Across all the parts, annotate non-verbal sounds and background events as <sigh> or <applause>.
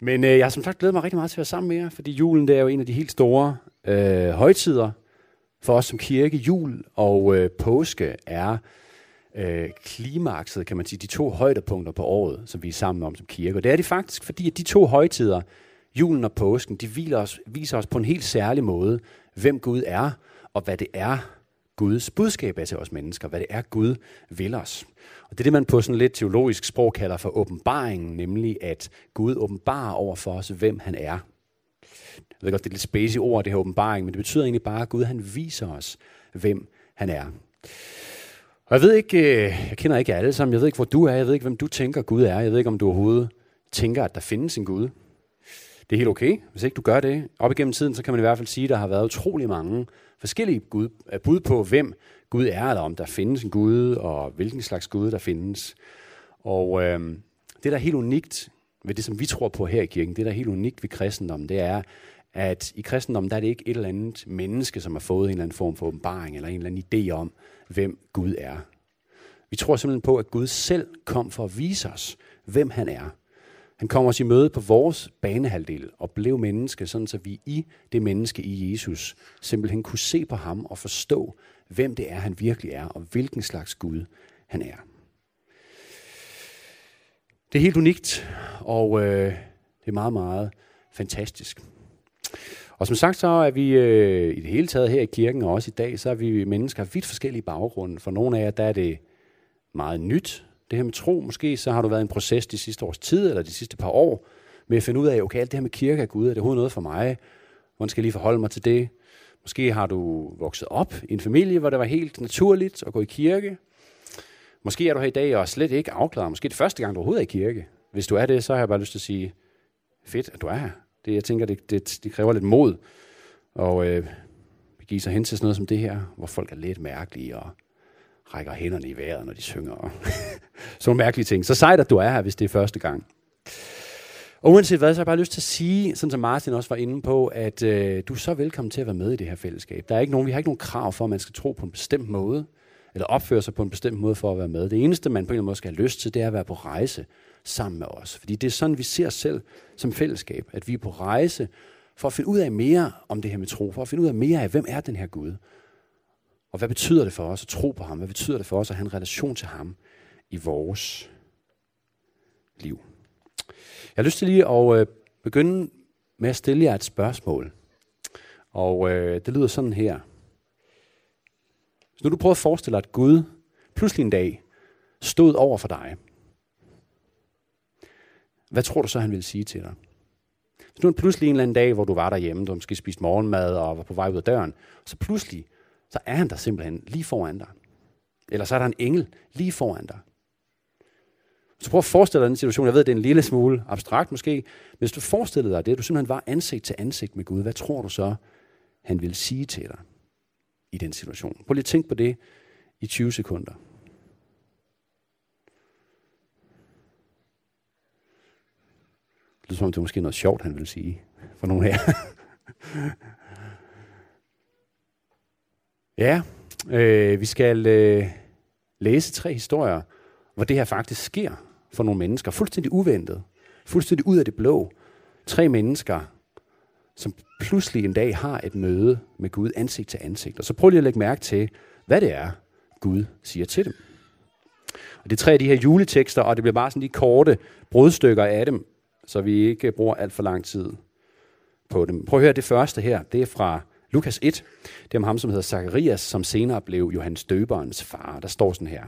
Men øh, jeg har som sagt glædet mig rigtig meget til at være sammen med jer, fordi julen det er jo en af de helt store øh, højtider for os som kirke. Jul og øh, påske er øh, klimakset, kan man sige, de to højdepunkter på året, som vi er sammen om som kirke. Og det er det faktisk, fordi at de to højtider, julen og påsken, de viser os, viser os på en helt særlig måde, hvem Gud er, og hvad det er, Guds budskab er til os mennesker, hvad det er, Gud vil os. Og det er det, man på sådan lidt teologisk sprog kalder for åbenbaringen, nemlig at Gud åbenbarer over for os, hvem han er. Jeg ved godt, det er lidt spacey ord, det her åbenbaring, men det betyder egentlig bare, at Gud han viser os, hvem han er. Og jeg ved ikke, øh, jeg kender ikke alle sammen, jeg ved ikke, hvor du er, jeg ved ikke, hvem du tænker, Gud er, jeg ved ikke, om du overhovedet tænker, at der findes en Gud. Det er helt okay, hvis ikke du gør det. Op igennem tiden, så kan man i hvert fald sige, at der har været utrolig mange forskellige øh, bud på, hvem Gud er, eller om der findes en Gud, og hvilken slags Gud der findes. Og øh, det, der er helt unikt ved det, som vi tror på her i kirken, det, der er helt unikt ved kristendommen, det er, at i kristendommen, der er det ikke et eller andet menneske, som har fået en eller anden form for åbenbaring, eller en eller anden idé om, hvem Gud er. Vi tror simpelthen på, at Gud selv kom for at vise os, hvem han er. Han kom os i møde på vores banehalvdel og blev menneske, sådan så vi i det menneske i Jesus simpelthen kunne se på ham og forstå, hvem det er, han virkelig er, og hvilken slags Gud han er. Det er helt unikt, og øh, det er meget, meget fantastisk. Og som sagt, så er vi øh, i det hele taget her i kirken, og også i dag, så er vi mennesker af vidt forskellige baggrunde. For nogle af jer, der er det meget nyt, det her med tro. Måske så har du været i en proces de sidste års tid, eller de sidste par år, med at finde ud af, okay, alt det her med kirke er Gud, er det overhovedet noget for mig? Hvordan skal jeg lige forholde mig til det? Måske har du vokset op i en familie, hvor det var helt naturligt at gå i kirke. Måske er du her i dag og slet ikke afklaret. Måske det første gang, du overhovedet er i kirke. Hvis du er det, så har jeg bare lyst til at sige, fedt, at du er her. Det, jeg tænker, det, det, det kræver lidt mod. Og øh, begive sig hen til sådan noget som det her, hvor folk er lidt mærkelige og rækker hænderne i vejret, når de synger. Og <laughs> sådan mærkelige ting. Så sejt, at du er her, hvis det er første gang. Og uanset hvad, så har jeg bare lyst til at sige, sådan som Martin også var inde på, at øh, du er så velkommen til at være med i det her fællesskab. Der er ikke nogen, vi har ikke nogen krav for, at man skal tro på en bestemt måde, eller opføre sig på en bestemt måde for at være med. Det eneste, man på en eller anden måde skal have lyst til, det er at være på rejse sammen med os. Fordi det er sådan, vi ser os selv som fællesskab, at vi er på rejse for at finde ud af mere om det her med tro, for at finde ud af mere af, hvem er den her Gud? Og hvad betyder det for os at tro på ham? Hvad betyder det for os at have en relation til ham i vores liv? Jeg har lyst til lige at øh, begynde med at stille jer et spørgsmål. Og øh, det lyder sådan her. Hvis nu du prøver at forestille dig, at Gud pludselig en dag stod over for dig, hvad tror du så, han ville sige til dig? Hvis nu pludselig en eller anden dag, hvor du var derhjemme, du måske spiste morgenmad og var på vej ud af døren, så pludselig, så er han der simpelthen lige foran dig. Eller så er der en engel lige foran dig. Så prøv at forestille dig den situation. Jeg ved, det er en lille smule abstrakt måske. Men hvis du forestillede dig det, at du simpelthen var ansigt til ansigt med Gud, hvad tror du så, han vil sige til dig i den situation? Prøv lige at tænke på det i 20 sekunder. Det lyder som om, det er måske noget sjovt, han vil sige for nogle her. <laughs> ja, øh, vi skal øh, læse tre historier, hvor det her faktisk sker for nogle mennesker. Fuldstændig uventet. Fuldstændig ud af det blå. Tre mennesker, som pludselig en dag har et møde med Gud ansigt til ansigt. Og så prøv lige at lægge mærke til, hvad det er, Gud siger til dem. Og det er tre af de her juletekster, og det bliver bare sådan de korte brudstykker af dem, så vi ikke bruger alt for lang tid på dem. Prøv at høre det første her. Det er fra Lukas 1. Det er om ham, som hedder Zacharias, som senere blev Johannes Døberens far. Der står sådan her.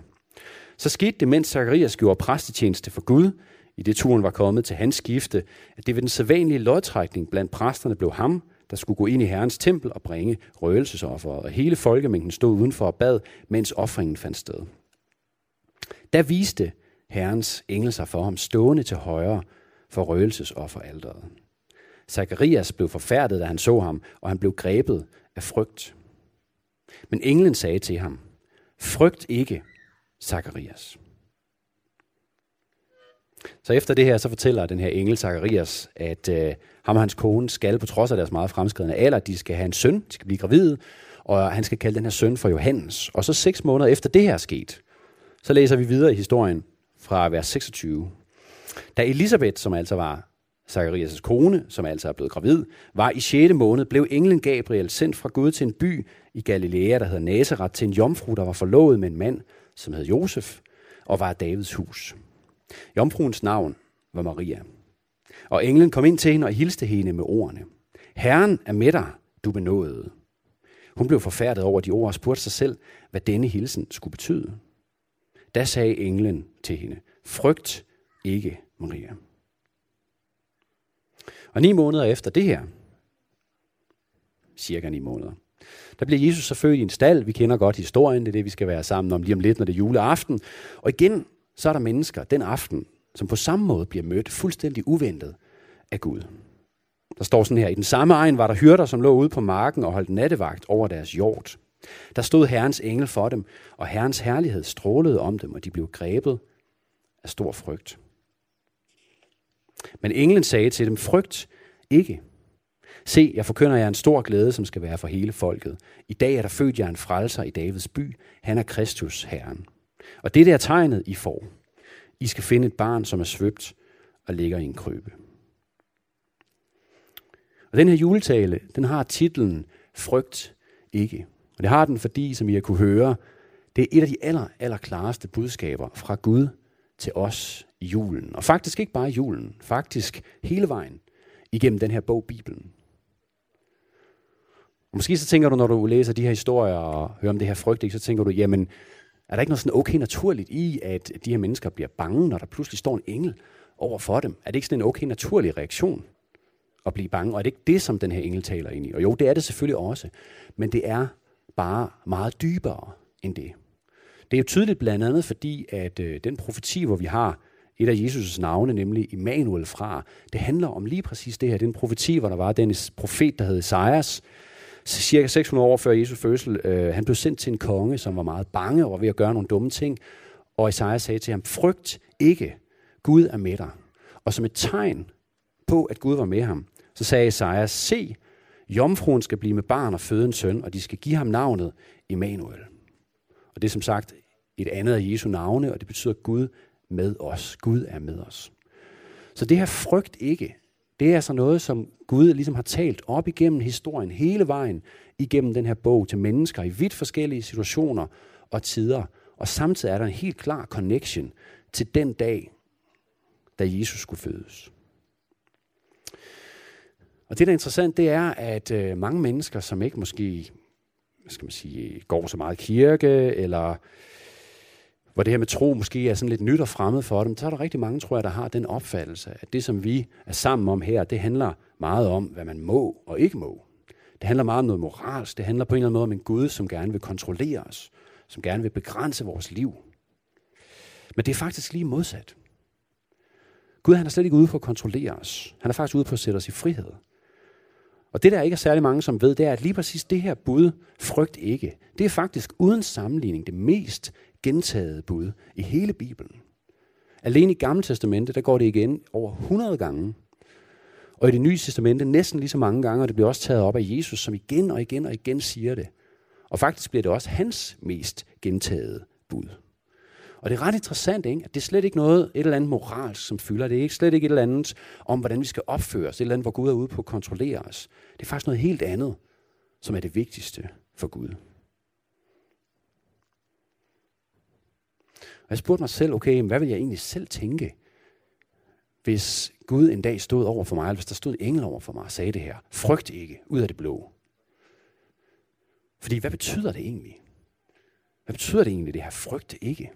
Så skete det, mens Zacharias gjorde præstetjeneste for Gud, i det turen var kommet til hans skifte, at det ved den sædvanlige lodtrækning blandt præsterne blev ham, der skulle gå ind i Herrens tempel og bringe røgelsesofferet, og hele folkemængden stod udenfor og bad, mens offringen fandt sted. Der viste Herrens engel sig for ham stående til højre for røgelsesofferalderet. Zacharias blev forfærdet, da han så ham, og han blev grebet af frygt. Men englen sagde til ham, frygt ikke, Zacharias. Så efter det her, så fortæller den her engel Zacharias, at øh, ham og hans kone skal på trods af deres meget fremskridende alder, de skal have en søn, de skal blive gravide, og han skal kalde den her søn for Johannes. Og så seks måneder efter det her er sket, så læser vi videre i historien fra vers 26. Da Elisabeth, som altså var Zacharias' kone, som altså er blevet gravid, var i 6. måned, blev englen Gabriel sendt fra Gud til en by i Galilea, der hedder Nazareth, til en jomfru, der var forlovet med en mand, som hed Josef, og var Davids hus. Jomfruens navn var Maria. Og englen kom ind til hende og hilste hende med ordene. Herren er med dig, du benåede. Hun blev forfærdet over de ord og spurgte sig selv, hvad denne hilsen skulle betyde. Da sagde englen til hende, frygt ikke, Maria. Og ni måneder efter det her, cirka ni måneder, der bliver Jesus så født i en stald. Vi kender godt historien, det er det, vi skal være sammen om lige om lidt, når det er juleaften. Og igen, så er der mennesker den aften, som på samme måde bliver mødt fuldstændig uventet af Gud. Der står sådan her, i den samme egen var der hyrder, som lå ude på marken og holdt nattevagt over deres jord. Der stod Herrens engel for dem, og Herrens herlighed strålede om dem, og de blev grebet af stor frygt. Men englen sagde til dem, frygt ikke. Se, jeg forkynder jer en stor glæde, som skal være for hele folket. I dag er der født jer en frelser i Davids by. Han er Kristus, Herren. Og det er tegnet, I får. I skal finde et barn, som er svøbt og ligger i en krøbe. Og den her juletale, den har titlen Frygt ikke. Og det har den, fordi, som I har kunne høre, det er et af de aller, aller klareste budskaber fra Gud til os i julen. Og faktisk ikke bare i julen, faktisk hele vejen igennem den her bog, Bibelen. Og måske så tænker du, når du læser de her historier og hører om det her frygt, så tænker du, jamen, er der ikke noget sådan okay naturligt i, at de her mennesker bliver bange, når der pludselig står en engel over for dem? Er det ikke sådan en okay naturlig reaktion at blive bange? Og er det ikke det, som den her engel taler ind i? Og jo, det er det selvfølgelig også. Men det er bare meget dybere end det. Det er jo tydeligt blandt andet, fordi at øh, den profeti, hvor vi har et af Jesus' navne, nemlig Immanuel fra, det handler om lige præcis det her. Den profeti, hvor der var den profet, der hed Esajas, cirka 600 år før Jesu fødsel. Øh, han blev sendt til en konge, som var meget bange og var ved at gøre nogle dumme ting. Og Isaiah sagde til ham, frygt ikke, Gud er med dig. Og som et tegn på, at Gud var med ham, så sagde Isaiah, se, jomfruen skal blive med barn og føde en søn, og de skal give ham navnet Immanuel. Og det er som sagt et andet af Jesu navne, og det betyder Gud med os. Gud er med os. Så det her frygt ikke, det er altså noget, som Gud ligesom har talt op igennem historien, hele vejen igennem den her bog til mennesker i vidt forskellige situationer og tider. Og samtidig er der en helt klar connection til den dag, da Jesus skulle fødes. Og det, der er interessant, det er, at øh, mange mennesker, som ikke måske skal man sige, går så meget kirke, eller hvor det her med tro måske er sådan lidt nyt og fremmed for dem, så er der rigtig mange, tror jeg, der har den opfattelse, at det, som vi er sammen om her, det handler meget om, hvad man må og ikke må. Det handler meget om noget moralsk. Det handler på en eller anden måde om en Gud, som gerne vil kontrollere os, som gerne vil begrænse vores liv. Men det er faktisk lige modsat. Gud han er slet ikke ude på at kontrollere os. Han er faktisk ude på at sætte os i frihed. Og det, der ikke er særlig mange, som ved, det er, at lige præcis det her bud, frygt ikke, det er faktisk uden sammenligning det mest gentaget bud i hele Bibelen. Alene i Gamle Testamente, der går det igen over 100 gange. Og i det nye testamente næsten lige så mange gange, og det bliver også taget op af Jesus, som igen og igen og igen siger det. Og faktisk bliver det også hans mest gentagede bud. Og det er ret interessant, ikke? at det er slet ikke noget, et eller andet moralsk, som fylder. Det er ikke slet ikke et eller andet om, hvordan vi skal opføre os. Et eller andet, hvor Gud er ude på at kontrollere os. Det er faktisk noget helt andet, som er det vigtigste for Gud. Og jeg spurgte mig selv, okay, hvad vil jeg egentlig selv tænke, hvis Gud en dag stod over for mig, eller hvis der stod engel over for mig og sagde det her. Frygt ikke, ud af det blå. Fordi hvad betyder det egentlig? Hvad betyder det egentlig, det her frygt ikke?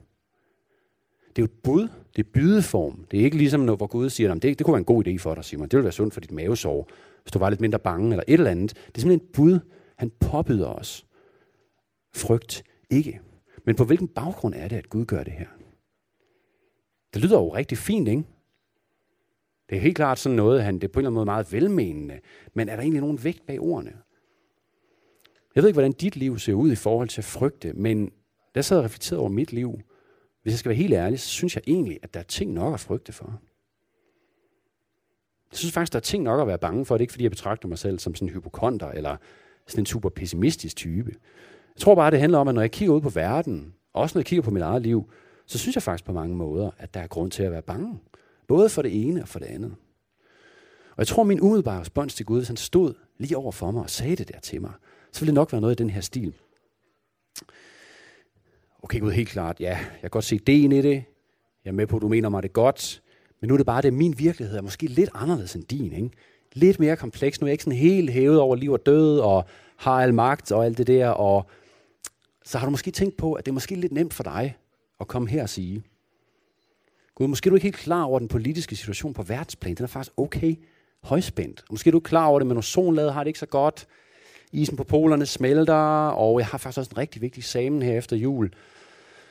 Det er jo et bud, det er bydeform. Det er ikke ligesom noget, hvor Gud siger, det, det kunne være en god idé for dig, Simon. Det ville være sundt for dit mavesår, hvis du var lidt mindre bange, eller et eller andet. Det er simpelthen et bud, han påbyder os. Frygt ikke. Men på hvilken baggrund er det, at Gud gør det her? Det lyder jo rigtig fint, ikke? Det er helt klart sådan noget, han det er på en eller anden måde meget velmenende. Men er der egentlig nogen vægt bag ordene? Jeg ved ikke, hvordan dit liv ser ud i forhold til at frygte, men jeg sad og reflekterede over mit liv. Hvis jeg skal være helt ærlig, så synes jeg egentlig, at der er ting nok at frygte for. Jeg synes faktisk, der er ting nok at være bange for. Det er ikke, fordi jeg betragter mig selv som sådan en hypokonter, eller sådan en super pessimistisk type. Jeg tror bare, det handler om, at når jeg kigger ud på verden, også når jeg kigger på mit eget liv, så synes jeg faktisk på mange måder, at der er grund til at være bange. Både for det ene og for det andet. Og jeg tror, min umiddelbare respons til Gud, hvis han stod lige over for mig og sagde det der til mig, så ville det nok være noget i den her stil. Okay Gud, helt klart, ja, jeg kan godt se ideen i det. Jeg er med på, at du mener mig det godt. Men nu er det bare, det min virkelighed er måske lidt anderledes end din. Ikke? Lidt mere kompleks. Nu er jeg ikke sådan helt hævet over liv og død, og har al magt og alt det der. Og så har du måske tænkt på, at det er måske lidt nemt for dig at komme her og sige, Gud, måske er du ikke helt klar over den politiske situation på verdensplan. Den er faktisk okay højspændt. Måske er du ikke klar over det, men ozonlaget har det ikke så godt. Isen på polerne smelter, og jeg har faktisk også en rigtig vigtig eksamen her efter jul,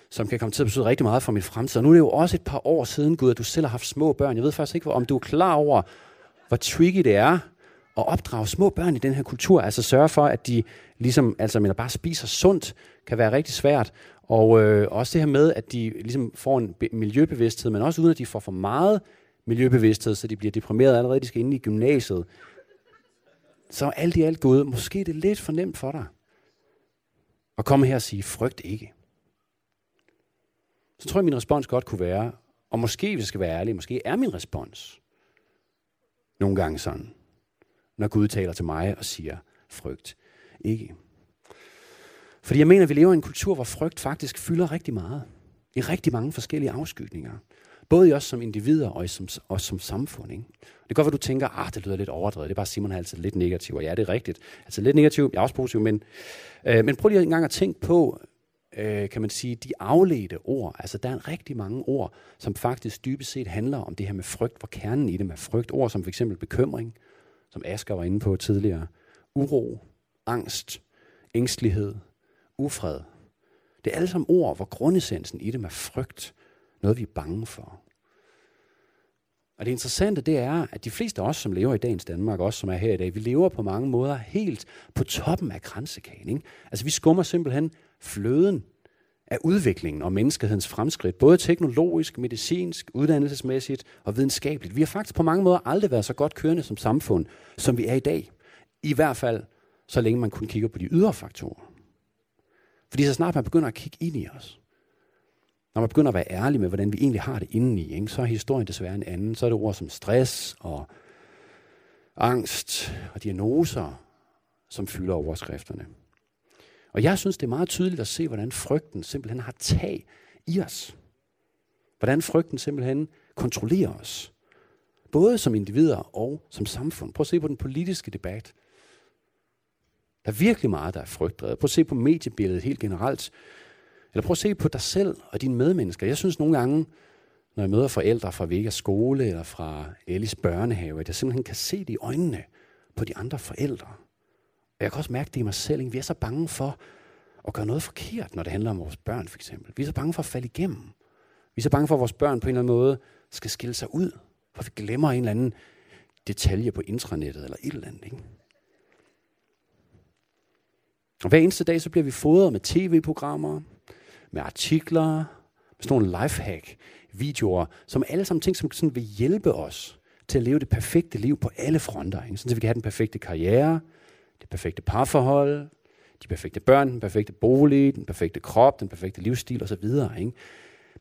som kan komme til at betyde rigtig meget for min fremtid. Og nu er det jo også et par år siden, Gud, at du selv har haft små børn. Jeg ved faktisk ikke, om du er klar over, hvor tricky det er at opdrage små børn i den her kultur. Altså sørge for, at de ligesom, altså, men bare spiser sundt, kan være rigtig svært. Og øh, også det her med, at de ligesom får en miljøbevidsthed, men også uden at de får for meget miljøbevidsthed, så de bliver deprimeret allerede, de skal ind i gymnasiet. Så alt i alt gået, måske det er lidt for nemt for dig at komme her og sige, frygt ikke. Så tror jeg, min respons godt kunne være, og måske, hvis jeg skal være ærlig, måske er min respons nogle gange sådan, når Gud taler til mig og siger, frygt ikke. Fordi jeg mener, at vi lever i en kultur, hvor frygt faktisk fylder rigtig meget. I rigtig mange forskellige afskygninger. Både i os som individer og som, os som samfund. Ikke? Det kan godt være, du tænker, at ah, det lyder lidt overdrevet. Det er bare Simon er altid lidt negativ. Og ja, det er rigtigt. Altså lidt negativ, jeg er også positiv. Men, øh, men prøv lige en gang at tænke på, øh, kan man sige, de afledte ord. Altså der er rigtig mange ord, som faktisk dybest set handler om det her med frygt, hvor kernen i det med frygt. Ord som for eksempel bekymring, som Asger var inde på tidligere. Uro, angst, ængstelighed, ufred. Det er alle sammen ord, hvor grundessensen i dem er frygt. Noget, vi er bange for. Og det interessante, det er, at de fleste af os, som lever i dagens Danmark, også som er her i dag, vi lever på mange måder helt på toppen af kransekagen. Ikke? Altså vi skummer simpelthen fløden af udviklingen og menneskehedens fremskridt, både teknologisk, medicinsk, uddannelsesmæssigt og videnskabeligt. Vi har faktisk på mange måder aldrig været så godt kørende som samfund, som vi er i dag. I hvert fald, så længe man kun kigger på de ydre faktorer. Fordi så snart man begynder at kigge ind i os, når man begynder at være ærlig med, hvordan vi egentlig har det indeni, ikke, så er historien desværre en anden. Så er det ord som stress og angst og diagnoser, som fylder overskrifterne. Og jeg synes, det er meget tydeligt at se, hvordan frygten simpelthen har tag i os. Hvordan frygten simpelthen kontrollerer os. Både som individer og som samfund. Prøv at se på den politiske debat. Der er virkelig meget, der er frygtdrevet. Prøv at se på mediebilledet helt generelt. Eller prøv at se på dig selv og dine medmennesker. Jeg synes nogle gange, når jeg møder forældre fra Vegas skole eller fra Ellis børnehave, at jeg simpelthen kan se det i øjnene på de andre forældre. Og jeg kan også mærke det i mig selv. Ikke? Vi er så bange for at gøre noget forkert, når det handler om vores børn for eksempel. Vi er så bange for at falde igennem. Vi er så bange for, at vores børn på en eller anden måde skal skille sig ud. For vi glemmer en eller anden detalje på intranettet eller et eller andet. Ikke? Og hver eneste dag, så bliver vi fodret med tv-programmer, med artikler, med sådan nogle lifehack-videoer, som alle sammen ting, som sådan vil hjælpe os til at leve det perfekte liv på alle fronter. Ikke? Sådan, så vi kan have den perfekte karriere, det perfekte parforhold, de perfekte børn, den perfekte bolig, den perfekte krop, den perfekte livsstil osv. Ikke?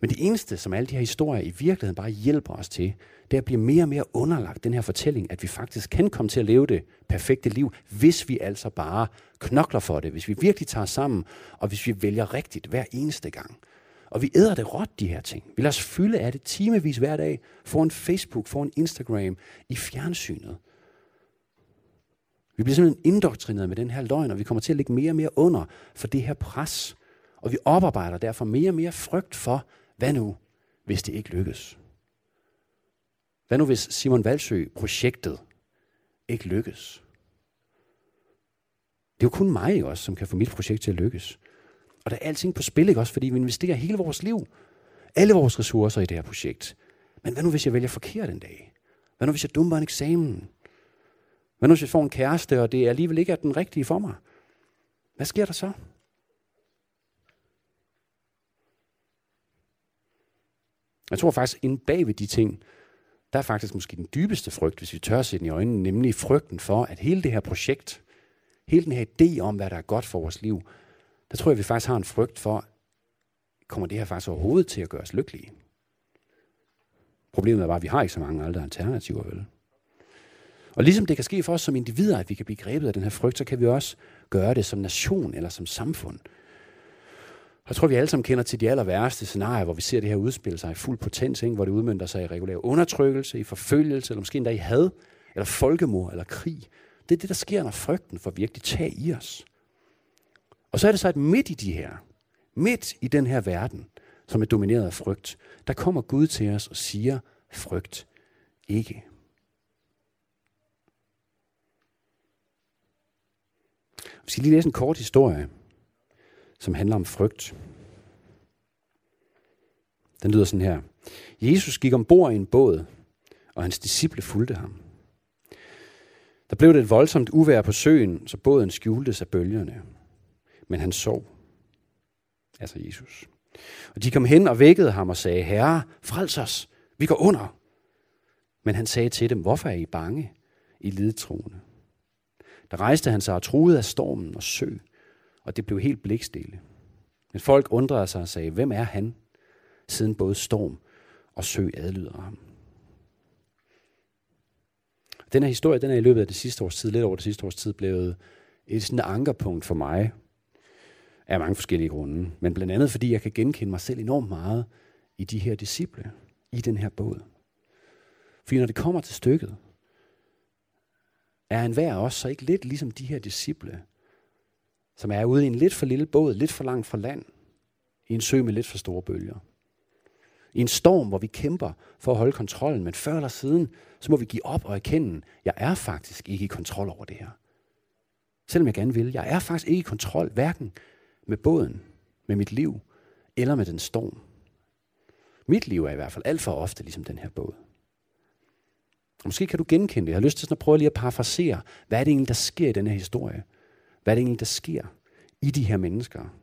Men det eneste, som alle de her historier i virkeligheden bare hjælper os til, det er at blive mere og mere underlagt den her fortælling, at vi faktisk kan komme til at leve det perfekte liv, hvis vi altså bare knokler for det, hvis vi virkelig tager sammen, og hvis vi vælger rigtigt hver eneste gang. Og vi æder det råt, de her ting. Vi lader os fylde af det timevis hver dag, foran Facebook, foran Instagram, i fjernsynet. Vi bliver simpelthen indoktrineret med den her løgn, og vi kommer til at ligge mere og mere under for det her pres. Og vi oparbejder derfor mere og mere frygt for, hvad nu, hvis det ikke lykkes? Hvad nu, hvis Simon Valsø-projektet ikke lykkes? Det er jo kun mig også, som kan få mit projekt til at lykkes. Og der er alting på spil, ikke også? Fordi vi investerer hele vores liv, alle vores ressourcer i det her projekt. Men hvad nu, hvis jeg vælger forkert en dag? Hvad nu, hvis jeg dumper en eksamen? Hvad nu, hvis jeg får en kæreste, og det alligevel ikke er den rigtige for mig? Hvad sker der så? Jeg tror faktisk, inden bag ved de ting, der er faktisk måske den dybeste frygt, hvis vi tør se den i øjnene, nemlig frygten for, at hele det her projekt, hele den her idé om, hvad der er godt for vores liv, der tror jeg, vi faktisk har en frygt for, kommer det her faktisk overhovedet til at gøre os lykkelige? Problemet er bare, at vi har ikke så mange andre alternativer, vel? Og ligesom det kan ske for os som individer, at vi kan blive grebet af den her frygt, så kan vi også gøre det som nation eller som samfund. Jeg tror, vi alle sammen kender til de aller værste scenarier, hvor vi ser det her udspille sig i fuld potens, ikke? hvor det udmyndter sig i regulær undertrykkelse, i forfølgelse, eller måske endda i had, eller folkemord, eller krig. Det er det, der sker, når frygten får virkelig tag i os. Og så er det så, at midt i de her, midt i den her verden, som er domineret af frygt, der kommer Gud til os og siger, frygt ikke. Vi skal lige læse en kort historie, som handler om frygt. Den lyder sådan her. Jesus gik ombord i en båd, og hans disciple fulgte ham. Der blev det et voldsomt uvær på søen, så båden skjulte af bølgerne. Men han sov. Altså Jesus. Og de kom hen og vækkede ham og sagde, Herre, frels os, vi går under. Men han sagde til dem, hvorfor er I bange, I lidtroende? Der rejste han sig og truede af stormen og sø, og det blev helt blikstille. Men folk undrede sig og sagde, hvem er han, siden både storm og sø adlyder ham? Den her historie, den er i løbet af det sidste års tid, lidt over det sidste års tid, blevet et sådan ankerpunkt for mig, af mange forskellige grunde. Men blandt andet, fordi jeg kan genkende mig selv enormt meget i de her disciple, i den her båd. Fordi når det kommer til stykket, er enhver også så ikke lidt ligesom de her disciple, som er ude i en lidt for lille båd, lidt for langt fra land, i en sø med lidt for store bølger. I en storm, hvor vi kæmper for at holde kontrollen, men før eller siden, så må vi give op og erkende, jeg er faktisk ikke i kontrol over det her. Selvom jeg gerne vil. Jeg er faktisk ikke i kontrol, hverken med båden, med mit liv, eller med den storm. Mit liv er i hvert fald alt for ofte ligesom den her båd. Måske kan du genkende det. Jeg har lyst til sådan at prøve lige at parafrasere, hvad er det egentlig, der sker i den her historie? Hvad er det egentlig, der sker i de her mennesker?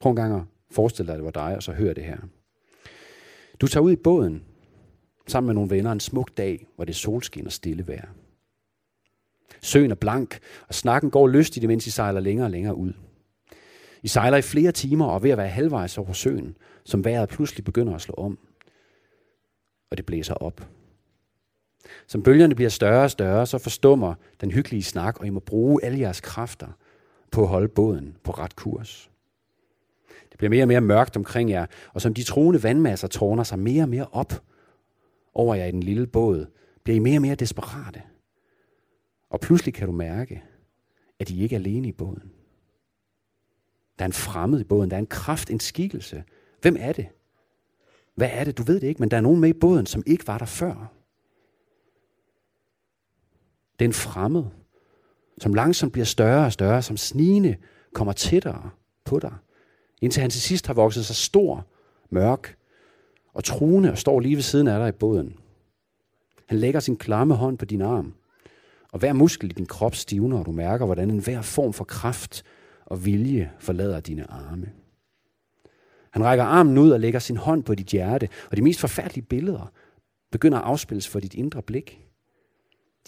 Prøv en gang at forestille dig, at det var dig, og så hør det her. Du tager ud i båden sammen med nogle venner en smuk dag, hvor det er solskin og stille vejr. Søen er blank, og snakken går lystigt, mens I sejler længere og længere ud. I sejler i flere timer og er ved at være halvvejs over søen, som vejret pludselig begynder at slå om. Og det blæser op. Som bølgerne bliver større og større, så forstummer den hyggelige snak, og I må bruge alle jeres kræfter på at holde båden på ret kurs. Det bliver mere og mere mørkt omkring jer, og som de troende vandmasser tårner sig mere og mere op over jer i den lille båd, bliver I mere og mere desperate. Og pludselig kan du mærke, at I ikke er alene i båden. Der er en fremmed i båden. Der er en kraft, en skikkelse. Hvem er det? Hvad er det? Du ved det ikke, men der er nogen med i båden, som ikke var der før. Det er en fremmed, som langsomt bliver større og større, som snigende kommer tættere på dig, indtil han til sidst har vokset sig stor, mørk og truende og står lige ved siden af dig i båden. Han lægger sin klamme hånd på din arm, og hver muskel i din krop stivner, og du mærker, hvordan enhver form for kraft og vilje forlader dine arme. Han rækker armen ud og lægger sin hånd på dit hjerte, og de mest forfærdelige billeder begynder at afspilles for dit indre blik.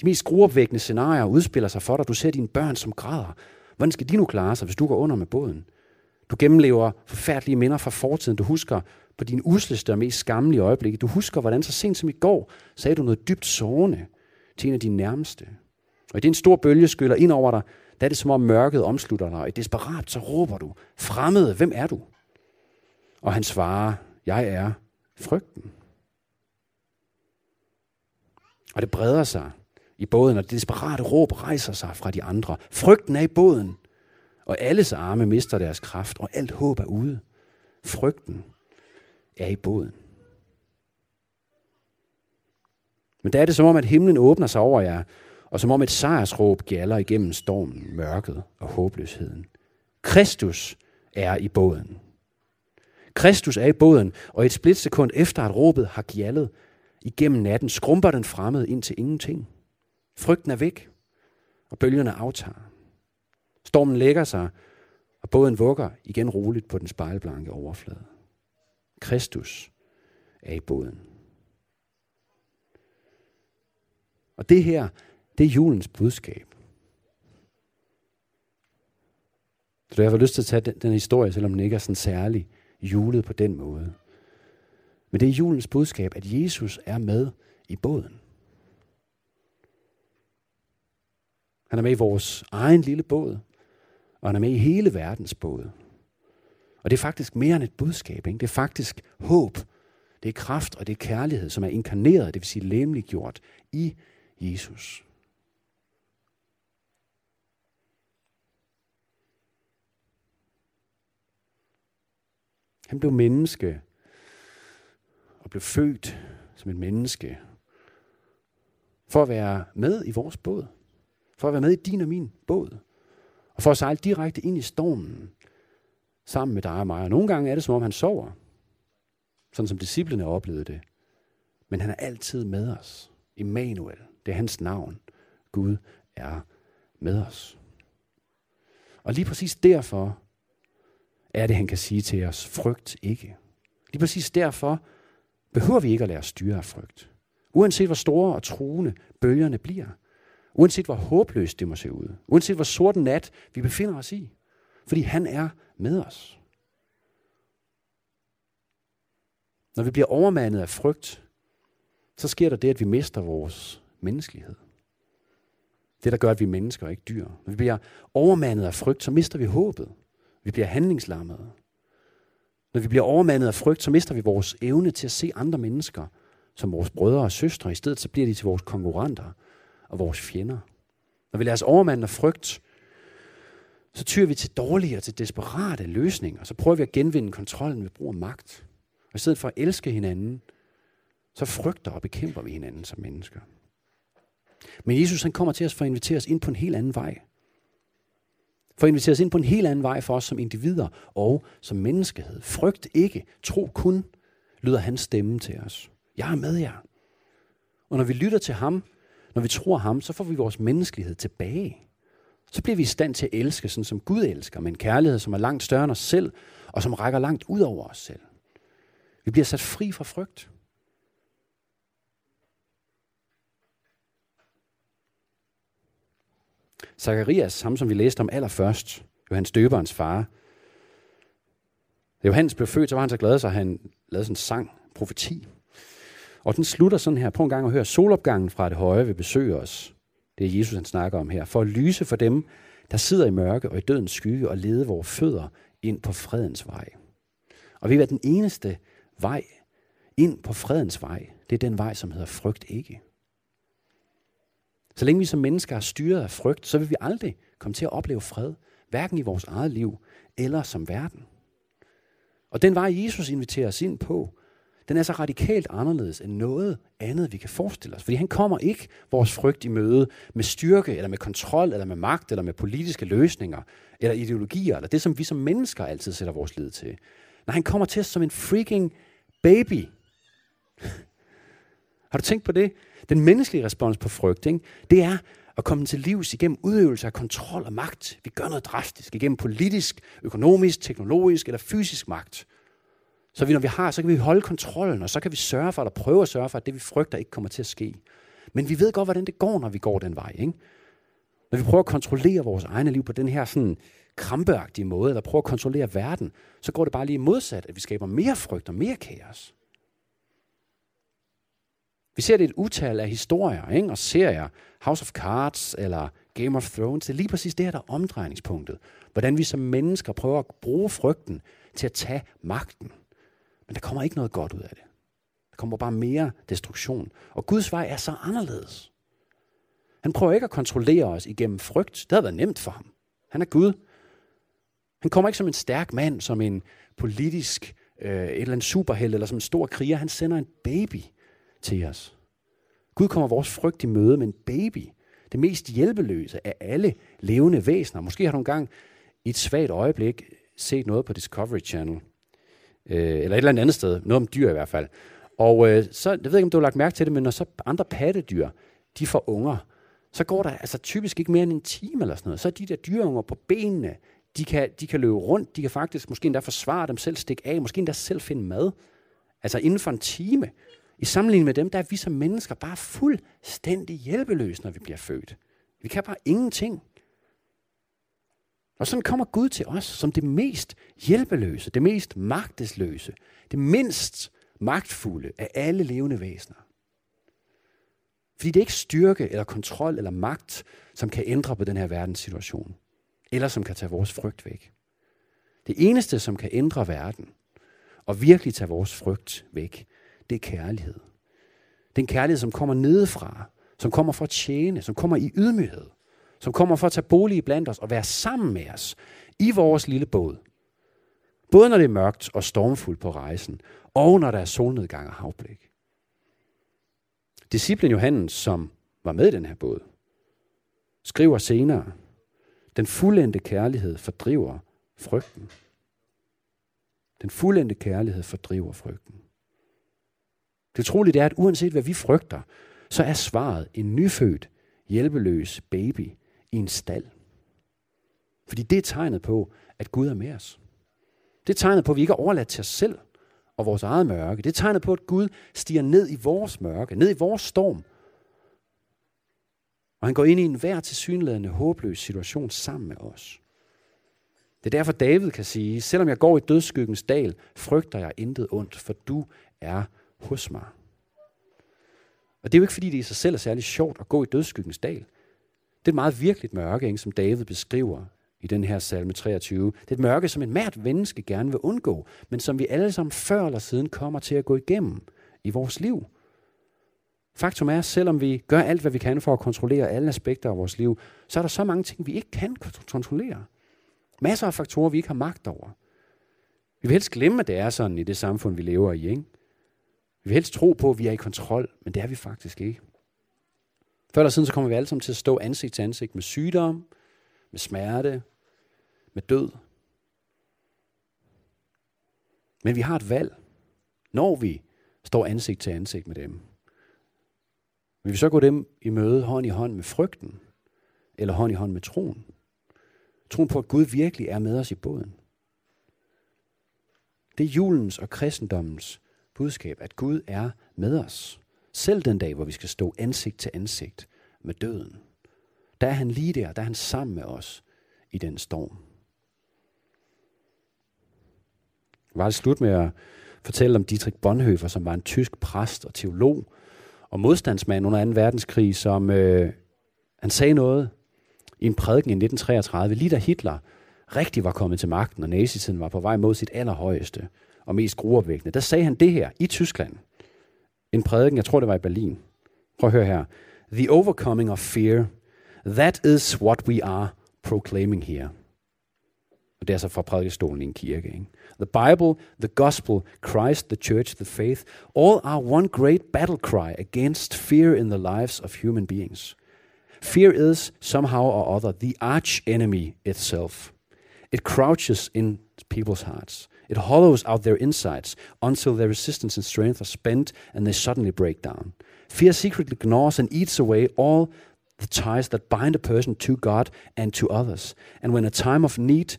De mest gruopvækkende scenarier udspiller sig for dig. Du ser dine børn, som græder. Hvordan skal de nu klare sig, hvis du går under med båden? Du gennemlever forfærdelige minder fra fortiden. Du husker på dine usleste og mest skammelige øjeblikke. Du husker, hvordan så sent som i går sagde du noget dybt sårende til en af dine nærmeste. Og i den stor bølge skyller ind over dig, der er det som om mørket omslutter dig, og i desperat så råber du, fremmede, hvem er du? Og han svarer, jeg er frygten. Og det breder sig i båden, og det desperate råb rejser sig fra de andre. Frygten er i båden, og alles arme mister deres kraft, og alt håb er ude. Frygten er i båden. Men der er det som om, at himlen åbner sig over jer, og som om et sejrsråb gælder igennem stormen, mørket og håbløsheden. Kristus er i båden. Kristus er i båden, og et splitsekund efter at råbet har gjaldet igennem natten, skrumper den fremmede ind til ingenting. Frygten er væk, og bølgerne aftager. Stormen lægger sig, og båden vugger igen roligt på den spejlblanke overflade. Kristus er i båden. Og det her, det er julens budskab. Så jeg har lyst til at tage den, den historie, selvom den ikke er sådan særlig julet på den måde. Men det er julens budskab, at Jesus er med i båden. Han er med i vores egen lille båd, og han er med i hele verdens båd. Og det er faktisk mere end et budskab. Ikke? Det er faktisk håb. Det er kraft, og det er kærlighed, som er inkarneret, det vil sige lemliggjort i Jesus. Han blev menneske og blev født som et menneske for at være med i vores båd. For at være med i din og min båd. Og for at sejle direkte ind i stormen sammen med dig og mig. Og nogle gange er det, som om han sover. Sådan som disciplene oplevede det. Men han er altid med os. Immanuel. Det er hans navn. Gud er med os. Og lige præcis derfor er det, han kan sige til os, frygt ikke. Lige præcis derfor behøver vi ikke at lade os styre af frygt. Uanset hvor store og truende bølgerne bliver. Uanset hvor håbløst det må se ud. Uanset hvor sort nat vi befinder os i. Fordi han er med os. Når vi bliver overmandet af frygt, så sker der det, at vi mister vores menneskelighed. Det, der gør, at vi er mennesker og ikke dyr. Når vi bliver overmandet af frygt, så mister vi håbet. Vi bliver handlingslammede. Når vi bliver overmandet af frygt, så mister vi vores evne til at se andre mennesker som vores brødre og søstre. I stedet så bliver de til vores konkurrenter og vores fjender. Når vi lader os overmande af frygt, så tyrer vi til dårlige og til desperate løsninger. Så prøver vi at genvinde kontrollen ved brug af magt. Og i stedet for at elske hinanden, så frygter og bekæmper vi hinanden som mennesker. Men Jesus han kommer til os for at invitere os ind på en helt anden vej. For at invitere os ind på en helt anden vej for os som individer og som menneskehed. Frygt ikke, tro kun, lyder hans stemme til os. Jeg er med jer. Og når vi lytter til ham, når vi tror ham, så får vi vores menneskelighed tilbage. Så bliver vi i stand til at elske, sådan som Gud elsker, med en kærlighed, som er langt større end os selv, og som rækker langt ud over os selv. Vi bliver sat fri fra frygt. Zacharias, ham som vi læste om allerførst, Johannes døberens far. Da Johannes blev født, så var han så glad, så han lavede sådan en sang, profeti. Og den slutter sådan her. Prøv en gang at høre. Solopgangen fra det høje vil besøge os. Det er Jesus, han snakker om her. For at lyse for dem, der sidder i mørke og i dødens skygge og lede vores fødder ind på fredens vej. Og vi er den eneste vej ind på fredens vej. Det er den vej, som hedder frygt ikke. Så længe vi som mennesker er styret af frygt, så vil vi aldrig komme til at opleve fred, hverken i vores eget liv eller som verden. Og den vej, Jesus inviterer os ind på, den er så radikalt anderledes end noget andet, vi kan forestille os. Fordi han kommer ikke vores frygt i møde med styrke, eller med kontrol, eller med magt, eller med politiske løsninger, eller ideologier, eller det, som vi som mennesker altid sætter vores lid til. Når han kommer til os som en freaking baby. <laughs> Har du tænkt på det? Den menneskelige respons på frygt, ikke? det er at komme til livs igennem udøvelse af kontrol og magt. Vi gør noget drastisk igennem politisk, økonomisk, teknologisk eller fysisk magt. Så vi, når vi har, så kan vi holde kontrollen, og så kan vi sørge for, eller prøve at sørge for, at det vi frygter ikke kommer til at ske. Men vi ved godt, hvordan det går, når vi går den vej. Ikke? Når vi prøver at kontrollere vores egne liv på den her sådan krampeagtige måde, eller prøver at kontrollere verden, så går det bare lige modsat, at vi skaber mere frygt og mere kaos. Vi ser det et utal af historier ikke? og serier, House of Cards eller Game of Thrones. Det er lige præcis det her, der er omdrejningspunktet. Hvordan vi som mennesker prøver at bruge frygten til at tage magten. Men der kommer ikke noget godt ud af det. Der kommer bare mere destruktion. Og Guds vej er så anderledes. Han prøver ikke at kontrollere os igennem frygt. Det havde været nemt for ham. Han er Gud. Han kommer ikke som en stærk mand, som en politisk, øh, et eller andet superheld, eller som en stor kriger. Han sender en baby til os. Gud kommer vores frygt i møde med en baby. Det mest hjælpeløse af alle levende væsener. Måske har du engang i et svagt øjeblik set noget på Discovery Channel, øh, eller et eller andet sted, noget om dyr i hvert fald. Og øh, så, jeg ved ikke, om du har lagt mærke til det, men når så andre pattedyr, de får unger, så går der altså typisk ikke mere end en time eller sådan noget. Så er de der dyreunger på benene, de kan, de kan løbe rundt, de kan faktisk måske endda forsvare dem selv, stikke af, måske endda selv finde mad. Altså inden for en time. I sammenligning med dem, der er vi som mennesker bare fuldstændig hjælpeløse, når vi bliver født. Vi kan bare ingenting. Og sådan kommer Gud til os som det mest hjælpeløse, det mest magtesløse, det mindst magtfulde af alle levende væsener. Fordi det er ikke styrke eller kontrol eller magt, som kan ændre på den her verdenssituation. Eller som kan tage vores frygt væk. Det eneste, som kan ændre verden, og virkelig tage vores frygt væk, det er kærlighed. Den kærlighed, som kommer nedefra, som kommer for at tjene, som kommer i ydmyghed, som kommer for at tage bolig blandt os og være sammen med os i vores lille båd. Både når det er mørkt og stormfuldt på rejsen, og når der er solnedgang og havblik. Disciplen Johannes, som var med i den her båd, skriver senere, den fuldendte kærlighed fordriver frygten. Den fuldendte kærlighed fordriver frygten. Det trolige er, at uanset hvad vi frygter, så er svaret en nyfødt, hjælpeløs baby i en stald. Fordi det er tegnet på, at Gud er med os. Det er tegnet på, at vi ikke er overladt til os selv og vores eget mørke. Det er tegnet på, at Gud stiger ned i vores mørke, ned i vores storm. Og han går ind i en hver tilsyneladende håbløs situation sammen med os. Det er derfor David kan sige, selvom jeg går i dødskyggens dal, frygter jeg intet ondt, for du er hos mig. Og det er jo ikke fordi, det i sig selv er særlig sjovt at gå i dødskyggens dal. Det er et meget virkeligt mørke, ikke, som David beskriver i den her salme 23. Det er et mørke, som en mært menneske gerne vil undgå, men som vi alle sammen før eller siden kommer til at gå igennem i vores liv. Faktum er, selvom vi gør alt, hvad vi kan for at kontrollere alle aspekter af vores liv, så er der så mange ting, vi ikke kan kontrollere. Masser af faktorer, vi ikke har magt over. Vi vil helst glemme, at det er sådan i det samfund, vi lever i. Ikke? Vi vil helst tro på, at vi er i kontrol, men det er vi faktisk ikke. Før eller siden så kommer vi alle sammen til at stå ansigt til ansigt med sygdom, med smerte, med død. Men vi har et valg, når vi står ansigt til ansigt med dem. Vil vi så gå dem i møde hånd i hånd med frygten, eller hånd i hånd med troen? Troen på, at Gud virkelig er med os i båden. Det er julens og kristendommens budskab, at Gud er med os. Selv den dag, hvor vi skal stå ansigt til ansigt med døden. Der er han lige der, der er han sammen med os i den storm. Jeg var det slut med at fortælle om Dietrich Bonhoeffer, som var en tysk præst og teolog og modstandsmand under 2. verdenskrig, som øh, han sagde noget i en prædiken i 1933, lige da Hitler rigtig var kommet til magten, og nazitiden var på vej mod sit allerhøjeste og mest gruopvækkende. Der sagde han det her i Tyskland. En prædiken, jeg tror det var i Berlin. Prøv at høre her. The overcoming of fear, that is what we are proclaiming here. Og det er så fra prædikestolen i en kirke. Ikke? The Bible, the gospel, Christ, the church, the faith, all are one great battle cry against fear in the lives of human beings. Fear is, somehow or other, the arch enemy itself. It crouches in people's hearts. It hollows out their insides until their resistance and strength are spent and they suddenly break down. Fear secretly gnaws and eats away all the ties that bind a person to God and to others. And when a time of need,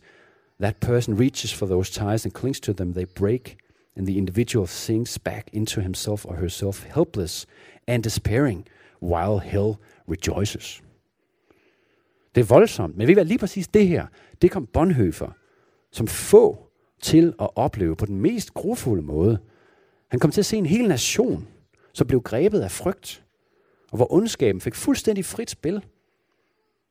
that person reaches for those ties and clings to them, they break, and the individual sinks back into himself or herself, helpless and despairing, while hell rejoices. Det er voldsomt, men ved I lige præcis det her, det kom Bonhoeffer som få til at opleve på den mest grufulde måde. Han kom til at se en hel nation, som blev grebet af frygt, og hvor ondskaben fik fuldstændig frit spil.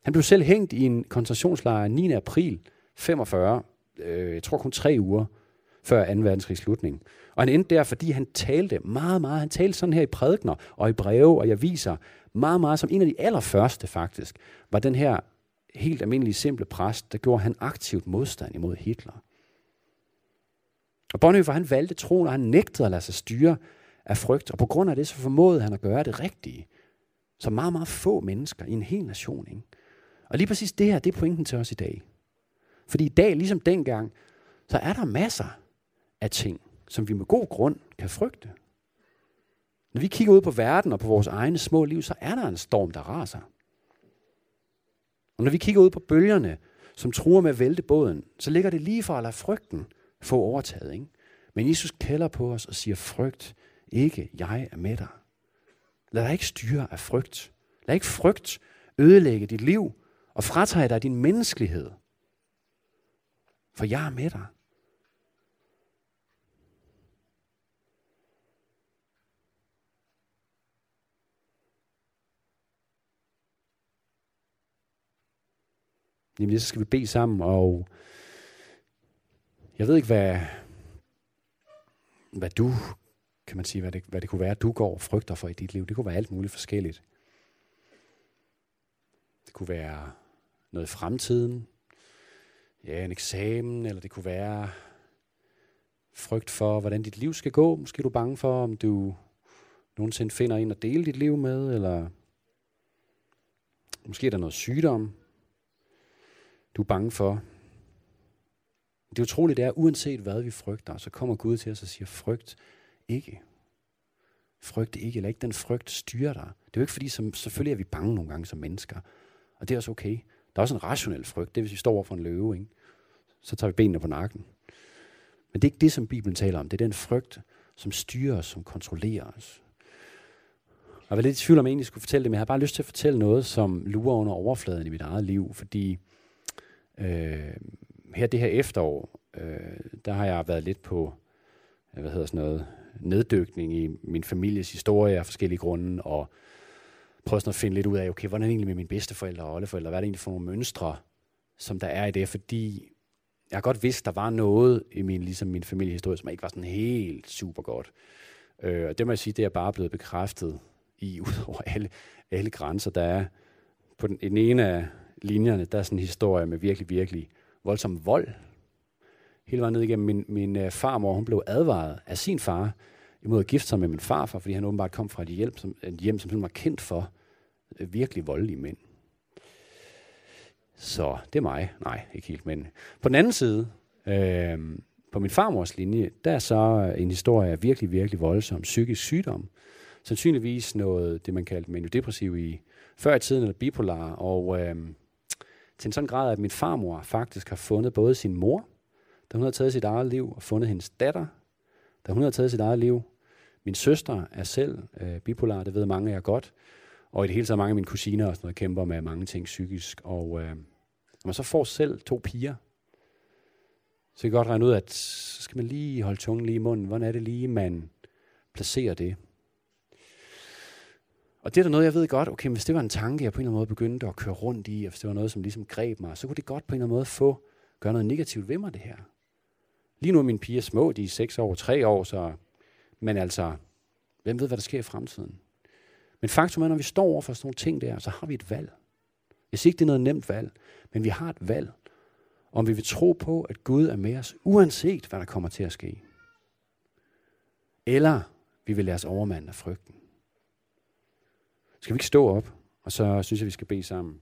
Han blev selv hængt i en koncentrationslejr 9. april 45, øh, jeg tror kun tre uger før 2. verdenskrigs slutning. Og han endte der, fordi han talte meget, meget. Han talte sådan her i prædikner og i breve og i aviser. Meget, meget som en af de allerførste faktisk, var den her helt almindelige, simple præst, der gjorde han aktivt modstand imod Hitler. Og Bonhoeffer, han valgte troen, og han nægtede at lade sig styre af frygt. Og på grund af det, så formåede han at gøre det rigtige. Så meget, meget få mennesker i en hel nation. Ikke? Og lige præcis det her, det er pointen til os i dag. Fordi i dag, ligesom dengang, så er der masser af ting, som vi med god grund kan frygte. Når vi kigger ud på verden og på vores egne små liv, så er der en storm, der raser. Og når vi kigger ud på bølgerne, som truer med at vælte båden, så ligger det lige for at lade frygten få overtaget. Ikke? Men Jesus kalder på os og siger, frygt ikke, jeg er med dig. Lad dig ikke styre af frygt. Lad ikke frygt ødelægge dit liv og fratage dig din menneskelighed. For jeg er med dig. Jamen, så skal vi bede sammen, og jeg ved ikke, hvad, hvad du, kan man sige, hvad det, hvad det kunne være, du går og frygter for i dit liv. Det kunne være alt muligt forskelligt. Det kunne være noget i fremtiden, ja, en eksamen, eller det kunne være frygt for, hvordan dit liv skal gå. Måske er du bange for, om du nogensinde finder en at dele dit liv med, eller måske er der noget sygdom, du er bange for. Det utrolige det er, uanset hvad vi frygter, så kommer Gud til os og siger, frygt ikke. Frygt ikke, eller ikke den frygt styrer dig. Det er jo ikke fordi, som, selvfølgelig er vi bange nogle gange som mennesker, og det er også okay. Der er også en rationel frygt, det er, hvis vi står over for en løve, ikke? så tager vi benene på nakken. Men det er ikke det, som Bibelen taler om. Det er den frygt, som styrer os, som kontrollerer os. Jeg var lidt i tvivl om, jeg egentlig skulle fortælle det, men jeg har bare lyst til at fortælle noget, som lurer under overfladen i mit eget liv, fordi øh, her det her efterår, øh, der har jeg været lidt på, hvad hedder sådan noget, neddykning i min families historie af forskellige grunde, og prøvet sådan at finde lidt ud af, okay, hvordan er det egentlig med mine bedsteforældre og oldeforældre, hvad er det egentlig for nogle mønstre, som der er i det, fordi jeg har godt vidst, der var noget i min, ligesom min familiehistorie, som ikke var sådan helt super godt. Øh, og det må jeg sige, det er bare blevet bekræftet i, <laughs> ud over alle, alle grænser. Der er på den, den ene af linjerne, der er sådan en historie med virkelig, virkelig voldsom vold. Hele vejen ned igennem min, min øh, farmor, hun blev advaret af sin far imod at gifte sig med min farfar, fordi han åbenbart kom fra et hjem, som, et hjem, som var kendt for øh, virkelig voldelige mænd. Så det er mig. Nej, ikke helt, men øh, på den anden side, øh, på min farmors linje, der er så en historie af virkelig, virkelig voldsom psykisk sygdom. Sandsynligvis noget, det man kaldte maniodepressiv i før i tiden, eller bipolar, og øh, til en sådan grad, at min farmor faktisk har fundet både sin mor, da hun har taget sit eget liv, og fundet hendes datter, da hun har taget sit eget liv. Min søster er selv øh, bipolar, det ved mange af jer godt, og i det hele taget mange af mine kusiner og sådan noget kæmper med mange ting psykisk, og øh, når man så får selv to piger, så kan godt regne ud, at så skal man lige holde tungen lige i munden. Hvordan er det lige, man placerer det? Og det er der noget, jeg ved godt, okay, hvis det var en tanke, jeg på en eller anden måde begyndte at køre rundt i, og hvis det var noget, som ligesom greb mig, så kunne det godt på en eller anden måde få, gøre noget negativt ved mig, det her. Lige nu er mine piger små, de er 6 år, 3 år, så, men altså, hvem ved, hvad der sker i fremtiden? Men faktum er, når vi står over for sådan nogle ting der, så har vi et valg. Jeg siger ikke, det er noget nemt valg, men vi har et valg, om vi vil tro på, at Gud er med os, uanset hvad der kommer til at ske. Eller vi vil lade os overmande af frygten. Skal vi ikke stå op, og så synes jeg, vi skal bede sammen.